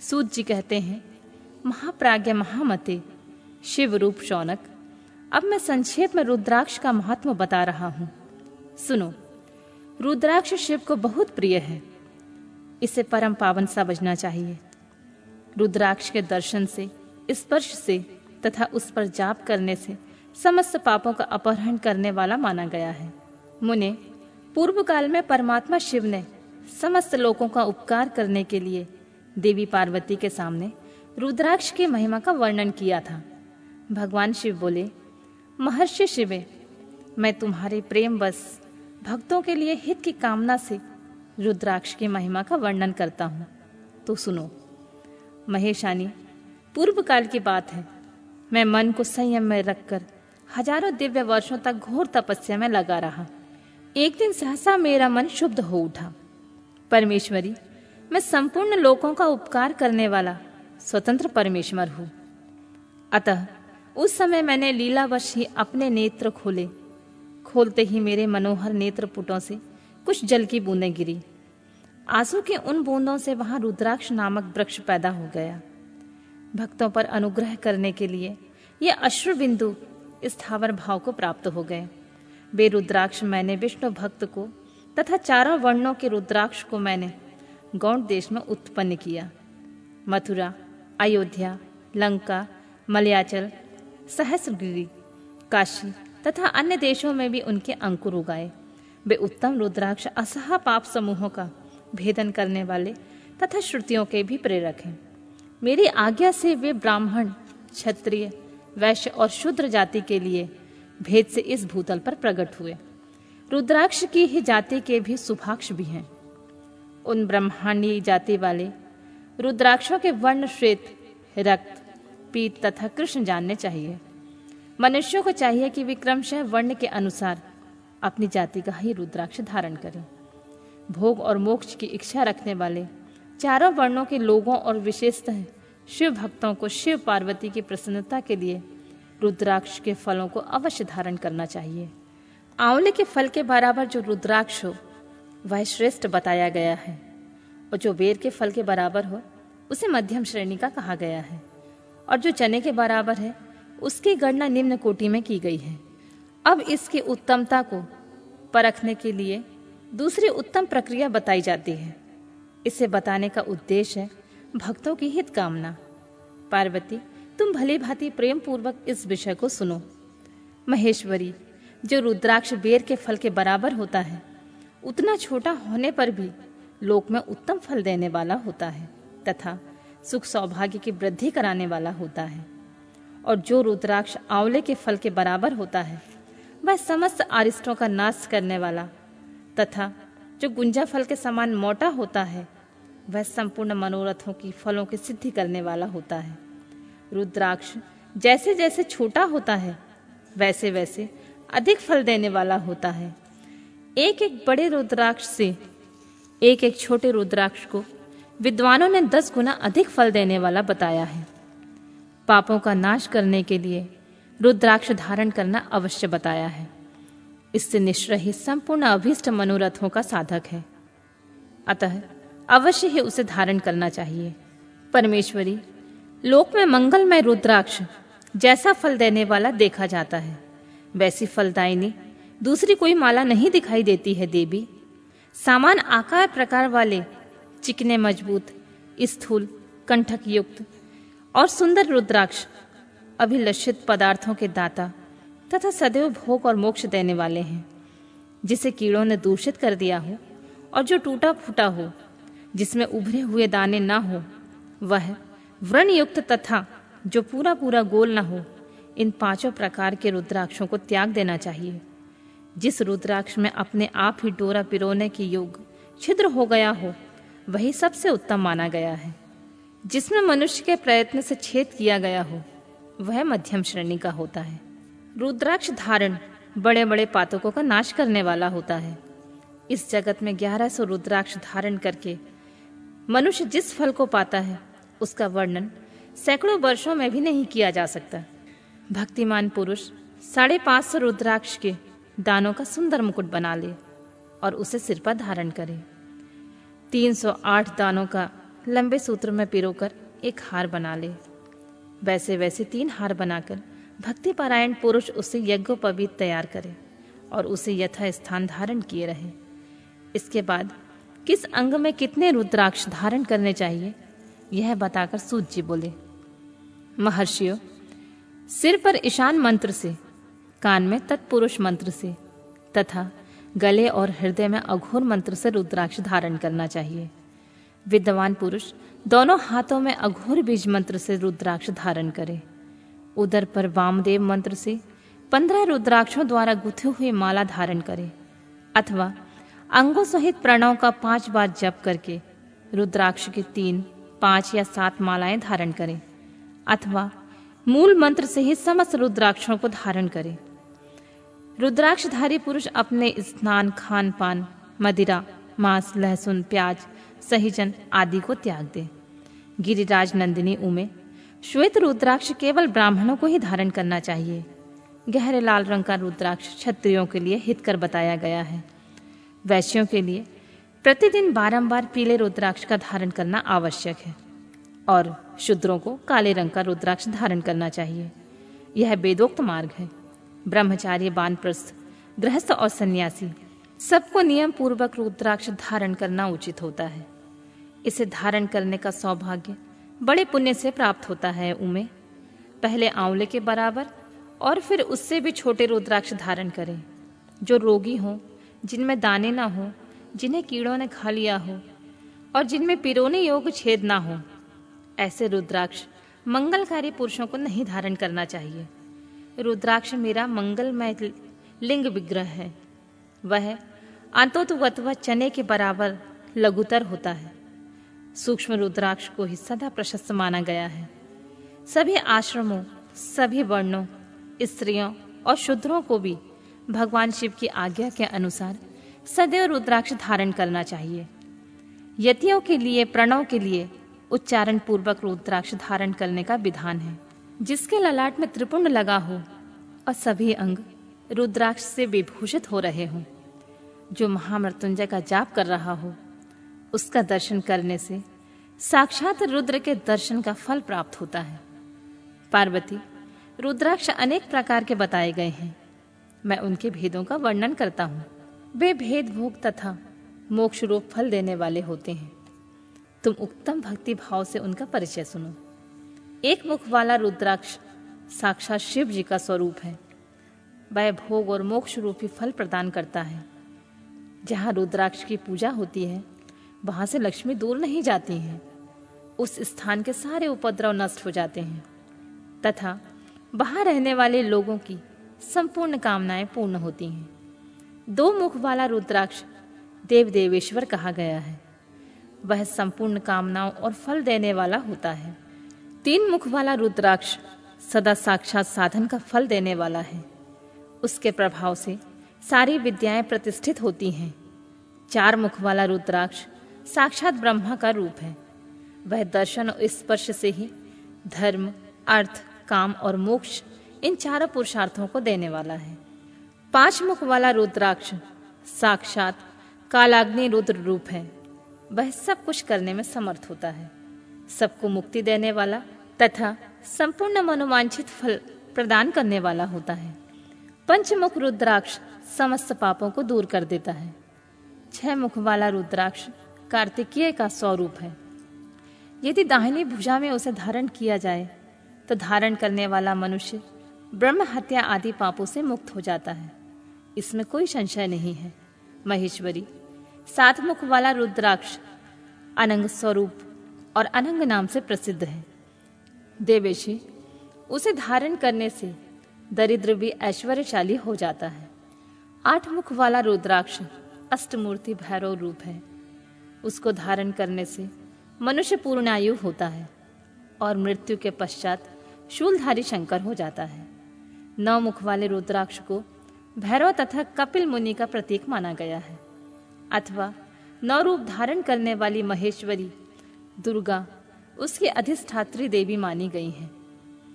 सूत जी कहते हैं, महाप्राज्ञ महामते, शिव रूप शौनक, अब मैं संक्षेप में रुद्राक्ष का महत्व बता रहा हूँ। सुनो, रुद्राक्ष शिव को बहुत प्रिय है। इसे परम पावन समझना चाहिए। रुद्राक्ष के दर्शन से, स्पर्श से तथा उस पर जाप करने से समस्त पापों का अपहरण करने वाला माना गया है। मुने, पूर्व काल में परमात्मा शिव ने समस्त लोगों का उपकार करने के लिए देवी पार्वती के सामने रुद्राक्ष की महिमा का वर्णन किया था। भगवान शिव बोले, महर्षि शिवे, मैं तुम्हारे प्रेम बस भक्तों के लिए हित की कामना से रुद्राक्ष की महिमा का वर्णन करता हूँ। तो सुनो, महेशानी, पूर्व काल की बात है। मैं मन को संयम में रखकर हज़ारों दिव्य वर्षों तक घोर तपस्या में लगा रहा। एक दिन सहसा मेरा मन शुद्ध हो उठा। परमेश्वरी मैं संपूर्ण लोगों का उपकार करने वाला स्वतंत्र परमेश्वर हूँ। अतः उस समय मैंने लीलावश ही अपने नेत्र खोले। खोलते ही मेरे मनोहर नेत्र पुटों से कुछ जल की बूंदें गिरी। आँसू के उन बूंदों से वहाँ रुद्राक्ष नामक वृक्ष पैदा हो गया। भक्तों पर अनुग्रह करने के लिए ये अश्रु बिंदु स्थावर भाव को प्राप्त हो गए। वे रुद्राक्ष मैंने विष्णु भक्त को तथा चारों वर्णों के रुद्राक्ष को मैंने गौड़ देश में उत्पन्न किया। मथुरा, अयोध्या, लंका, मलयाचल, सहस्रगिरी, काशी तथा अन्य देशों में भी उनके अंकुर उगाए। वे उत्तम रुद्राक्ष असहा पाप समूहों का भेदन करने वाले तथा श्रुतियों के भी प्रेरक हैं। मेरी आज्ञा से वे ब्राह्मण, क्षत्रिय, वैश्य और शूद्र जाति के लिए भेद से इस भूतल पर प्रकट हुए। रुद्राक्ष की ही जाति के भी सुभाक्ष भी हैं। उन ब्रह्मांडी जाति वाले। रुद्राक्षों के वर्ण श्वेत रक्त, पीत तथा कृष्ण जानने चाहिए। मनुष्यों को चाहिए कि विक्रमशः वर्ण के अनुसार अपनी जाति का ही रुद्राक्ष धारण करें। भोग और मोक्ष की इच्छा रखने वाले चारों वर्णों के लोगों और विशेषतः शिव भक्तों को शिव पार्वती की प्रसन्नता के लिए रुद्राक्ष के फलों को अवश्य धारण करना चाहिए। आंवले के फल के बराबर जो रुद्राक्ष हो वह श्रेष्ठ बताया गया है। और जो बेर के फल के बराबर हो, उसे मध्यम श्रेणी का कहा गया है। और जो चने के बराबर है, उसकी गणना निम्न कोटि में की गई है। अब इसकी उत्तमता को परखने के लिए दूसरी उत्तम प्रक्रिया बताई जाती है। इसे बताने का उद्देश्य है भक्तों की हित कामना। पार्वती, तुम भली भांति प्रेम पूर्वक इस विषय को सुनो। महेश्वरी, जो रुद्राक्ष बेर के फल के बराबर होता है उतना छोटा होने पर भी लोक में उत्तम फल देने वाला होता है, तथा सुख सौभाग्य की वृद्धि कराने वाला होता है। और जो रुद्राक्ष आंवले के फल के बराबर होता है, वह समस्त आरिष्टों का नाश करने वाला, तथा जो गुंजा फल के समान मोटा होता है, वह संपूर्ण मनोरथों की फलों की सिद्धि करने वाला होता है। रुद्राक्ष जैसे जैसे छोटा होता है वैसे वैसे अधिक फल देने वाला होता है। एक एक बड़े रुद्राक्ष से एक एक छोटे रुद्राक्ष को विद्वानों ने दस गुना अधिक फल देने वाला बताया है। पापों का नाश करने के लिए रुद्राक्ष धारण करना अवश्य बताया है। इससे निश्चय ही संपूर्ण अभीष्ट मनोरथों का साधक है। अतः अवश्य ही उसे धारण करना चाहिए। परमेश्वरी, लोक में मंगलमय रुद्राक्ष जैसा फल देने वाला देखा जाता है। वैसी फलदायिनी दूसरी कोई माला नहीं दिखाई देती है देवी। सामान आकार प्रकार वाले, चिकने मज़बूत, स्थूल, कंठक युक्त और सुंदर रुद्राक्ष, अभिलषित पदार्थों के दाता तथा सदैव भोग और मोक्ष देने वाले हैं, जिसे कीड़ों ने दूषित कर दिया हो और जो टूटा फूटा हो, जिसमें उभरे हुए दाने ना हो, वह व्रण युक्त तथा जो पूरा पूरा गोल ना हो, इन पाँचों प्रकार के रुद्राक्षों को त्याग देना चाहिए। जिस रुद्राक्ष में अपने आप ही डोरा पिरोने की योग छिद्र हो गया हो, वही सबसे उत्तम माना गया है। जिसमें मनुष्य के प्रयत्न से छेद किया गया हो, वह मध्यम श्रेणी का होता है। रुद्राक्ष धारण बड़े बड़े पातकों का नाश करने वाला होता है। इस जगत में ग्यारह सौ रुद्राक्ष धारण करके मनुष्य जिस फल को पाता है, उसका वर्णन सैकड़ों वर्षों में भी नहीं किया जा सकता। भक्तिमान पुरुष साढ़े पाँच सौ रुद्राक्ष के दानों का सुंदर मुकुट बना ले और उसे सिर पर धारण करे। 308 दानों का लंबे सूत्र में पिरोकर एक हार बना ले। वैसे वैसे तीन हार बनाकर भक्ति पारायण पुरुष उसे यज्ञोपवीत तैयार करे और उसे यथा स्थान धारण किए रहे। इसके बाद किस अंग में कितने रुद्राक्ष धारण करने चाहिए, यह बताकर सूत जी बोले, महर्षियों, सिर पर ईशान मंत्र से कान में तत्पुरुष मंत्र से, तथा गले और हृदय में अघोर मंत्र से रुद्राक्ष धारण करना चाहिए। विद्वान पुरुष, दोनों हाथों में अघोर बीज मंत्र से रुद्राक्ष धारण करे। उदर पर वामदेव मंत्र से पंद्रह रुद्राक्षों द्वारा गुथे हुए माला धारण करे, अथवा अंगों सहित प्रणव का पाँच बार जप करके रुद्राक्ष के तीन, पाँच या सात मालाएँ धारण करें, अथवा मूल मंत्र से ही समस्त रुद्राक्षों को धारण करें। रुद्राक्षधारी पुरुष अपने स्नान खान पान मदिरा, मांस, लहसुन, प्याज, सहीजन आदि को त्याग दे। गिरिराज नंदिनी उमे, श्वेत रुद्राक्ष केवल ब्राह्मणों को ही धारण करना चाहिए। गहरे लाल रंग का रुद्राक्ष क्षत्रियों के लिए हितकर बताया गया है। वैश्यों के लिए प्रतिदिन बारंबार पीले रुद्राक्ष का धारण करना आवश्यक है और शुद्रों को काले रंग का रुद्राक्ष धारण करना चाहिए। यह वेदोक्त मार्ग है। ब्रह्मचार्य बानप्रस्थ गृहस्थ और सन्यासी, सबको नियम पूर्वक रुद्राक्ष धारण करना उचित होता है। इसे धारण करने का सौभाग्य बड़े पुण्य से प्राप्त होता है, उमे। पहले आंवले के बराबर और फिर उससे भी छोटे रुद्राक्ष धारण करें। जो रोगी हों, जिनमें दाने ना हो, जिन्हें कीड़ों ने खा लिया हो, और जिनमें पिरोने योग छेद ना हो, ऐसे रुद्राक्ष मंगलकारी पुरुषों को नहीं धारण करना चाहिए। रुद्राक्ष मेरा मंगलमय लिंग विग्रह है। वह अंतोतुगत चने के बराबर लघुतर होता है। सूक्ष्म रुद्राक्ष को ही सदा प्रशस्त माना गया है। सभी आश्रमों, सभी वर्णों, स्त्रियों और शुद्रों को भी भगवान शिव की आज्ञा के अनुसार सदैव रुद्राक्ष धारण करना चाहिए। यतियों के लिए, प्रणव के लिए उच्चारण पूर्वक रुद्राक्ष धारण करने का विधान है। जिसके ललाट में त्रिपुंड लगा हो, और सभी अंग रुद्राक्ष से विभूषित हो रहे हों। जो महामृत्युंजय का जाप कर रहा हो, उसका दर्शन करने से साक्षात रुद्र के दर्शन का फल प्राप्त होता है। पार्वती, रुद्राक्ष अनेक प्रकार के बताए गए हैं। मैं उनके भेदों का वर्णन करता हूँ। वे भेद भोग तथा मोक्ष रूप फल देने वाले होते हैं। तुम उत्तम भक्ति भाव से उनका परिचय सुनो। एक मुख वाला रुद्राक्ष साक्षात शिव जी का स्वरूप है। वह भोग और मोक्ष रूपी फल प्रदान करता है। जहाँ रुद्राक्ष की पूजा होती है, वहाँ से लक्ष्मी दूर नहीं जाती हैं। उस स्थान के सारे उपद्रव नष्ट हो जाते हैं। तथा वहाँ रहने वाले लोगों की संपूर्ण कामनाएँ पूर्ण होती हैं। दो मुख वाला रुद्राक्ष देव देवेश्वर कहा गया है। वह संपूर्ण कामनाओं और फल देने वाला होता है। तीन मुख वाला रुद्राक्ष सदा साक्षात साधन का फल देने वाला है। उसके प्रभाव से सारी विद्याएँ प्रतिष्ठित होती हैं। चार मुख वाला रुद्राक्ष साक्षात ब्रह्मा का रूप है। वह दर्शन और स्पर्श से ही धर्म, अर्थ, काम और मोक्ष इन चारों पुरुषार्थों को देने वाला है। पाँच मुख वाला रुद्राक्ष साक्षात कालाग्नि रुद्र रूप है। वह सब कुछ करने में समर्थ होता है। सबको मुक्ति देने वाला तथा संपूर्ण मनोवांछित फल प्रदान करने वाला होता है। पंचमुख रुद्राक्ष समस्त पापों को दूर कर देता है। छह मुख वाला रुद्राक्ष कार्तिकीय का स्वरूप है। यदि दाहिनी भुजा में उसे धारण किया जाए तो धारण करने वाला मनुष्य ब्रह्म हत्या आदि पापों से मुक्त हो जाता है। इसमें कोई संशय नहीं है। महेश्वरी, सात मुख वाला रुद्राक्ष अनंग स्वरूप और अनंग नाम से प्रसिद्ध है। देवेशी, उसे धारण करने से दरिद्र भी ऐश्वर्यशाली हो जाता है। आठ मुख वाला रुद्राक्ष अष्टमूर्ति भैरव रूप है। उसको धारण करने से मनुष्य पूर्ण आयु होता है और मृत्यु के पश्चात शूलधारी शंकर हो जाता है। नौ मुख वाले रुद्राक्ष को भैरव तथा कपिल मुनि का प्रतीक माना गया है। अथवा नौ रूप धारण करने वाली महेश्वरी दुर्गा, उसकी अधिष्ठात्री देवी मानी गई है।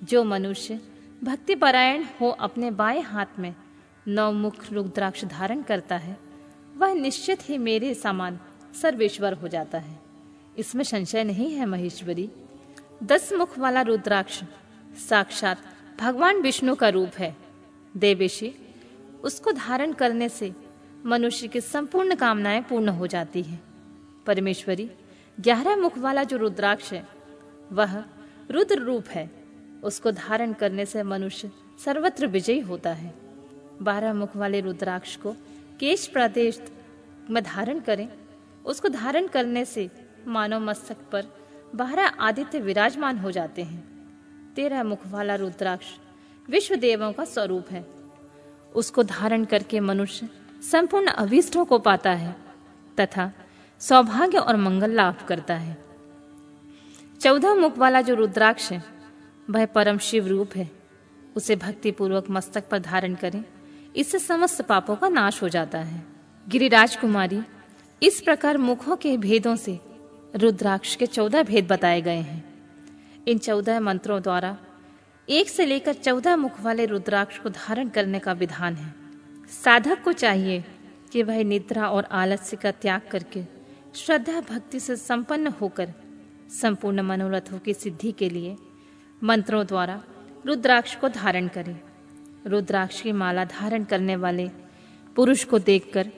जो मनुष्य भक्ति परायण हो अपने बाएँ हाथ में नौ मुख रुद्राक्ष धारण करता है, वह निश्चित ही मेरे समान सर्वेश्वर हो जाता है। इसमें संशय नहीं है महेश्वरी। दस मुख वाला रुद्राक्ष साक्षात भगवान विष्णु का रूप है। देवेशी, उसको धारण करने से मनुष्य की संपूर्ण कामनाएँ पूर्ण हो जाती हैं। परमेश्वरी ग्यारह मुख वाला जो रुद्राक्ष है, वह रुद्र रूप है। उसको धारण करने से मनुष्य सर्वत्र विजयी होता है। बारह मुख वाले रुद्राक्ष को केश प्रदेश में धारण करें। उसको धारण करने से मानव मस्तक पर बारह आदित्य विराजमान हो जाते हैं। तेरह मुख वाला रुद्राक्ष विश्व देवों का स्वरूप है। उसको धारण करके मनुष्य संपूर्ण अभिष्टों को पाता है तथा सौभाग्य और मंगल लाभ करता है। चौदह मुख वाला जो रुद्राक्ष है, वह परम शिव रूप है। उसे भक्ति पूर्वक मस्तक पर धारण करें, इससे समस्त पापों का नाश हो जाता है। गिरिराज कुमारी, इस प्रकार मुखों के भेदों से रुद्राक्ष के चौदह भेद बताए गए हैं। इन चौदह मंत्रों द्वारा एक से लेकर चौदह मुख वाले रुद्राक्ष को धारण करने का विधान है। साधक को चाहिए कि वह निद्रा और आलस्य का त्याग करके श्रद्धा भक्ति से संपन्न होकर संपूर्ण मनोरथों की सिद्धि के लिए मंत्रों द्वारा रुद्राक्ष को धारण करें। रुद्राक्ष की माला धारण करने वाले पुरुष को देखकर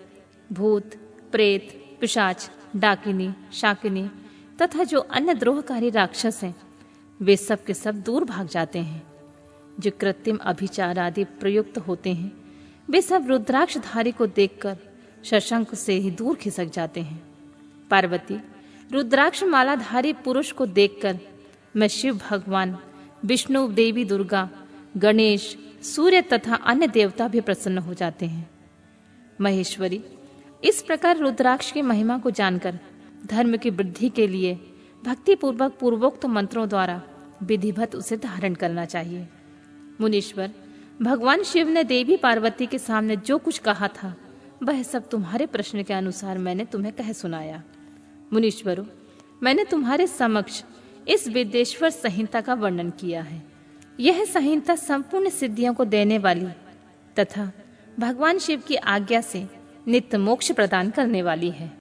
भूत, प्रेत, पिशाच, डाकिनी, शाकिनी तथा जो अन्य द्रोहकारी राक्षस हैं, वे सब के सब दूर भाग जाते हैं। जो कृत्रिम अभिचार आदि प्रयुक्त होते हैं, वे सब रुद्राक्षधारी को देखकर शशंक से ही दूर खिसक जाते हैं। पार्वती रुद्राक्ष मालाधारी पुरुष को देखकर, मैं शिव भगवान, विष्णु, देवी, दुर्गा, गणेश, सूर्य तथा अन्य देवता भी प्रसन्न हो जाते हैं। महेश्वरी, इस प्रकार रुद्राक्ष की महिमा को जानकर, धर्म की वृद्धि के लिए भक्ति पूर्वक पूर्वोक्त मंत्रों द्वारा विधिवत उसे धारण करना चाहिए। मुनीश्वर, भगवान शिव ने देवी पार्वती के सामने जो कुछ कहा था, वह सब तुम्हारे प्रश्न के अनुसार मैंने तुम्हें कह सुनाया। मुनीश्वरों, मैंने तुम्हारे समक्ष इस विदेश्वर संहिता का वर्णन किया है। यह संहिता संपूर्ण सिद्धियों को देने वाली तथा भगवान शिव की आज्ञा से नित्य मोक्ष प्रदान करने वाली है।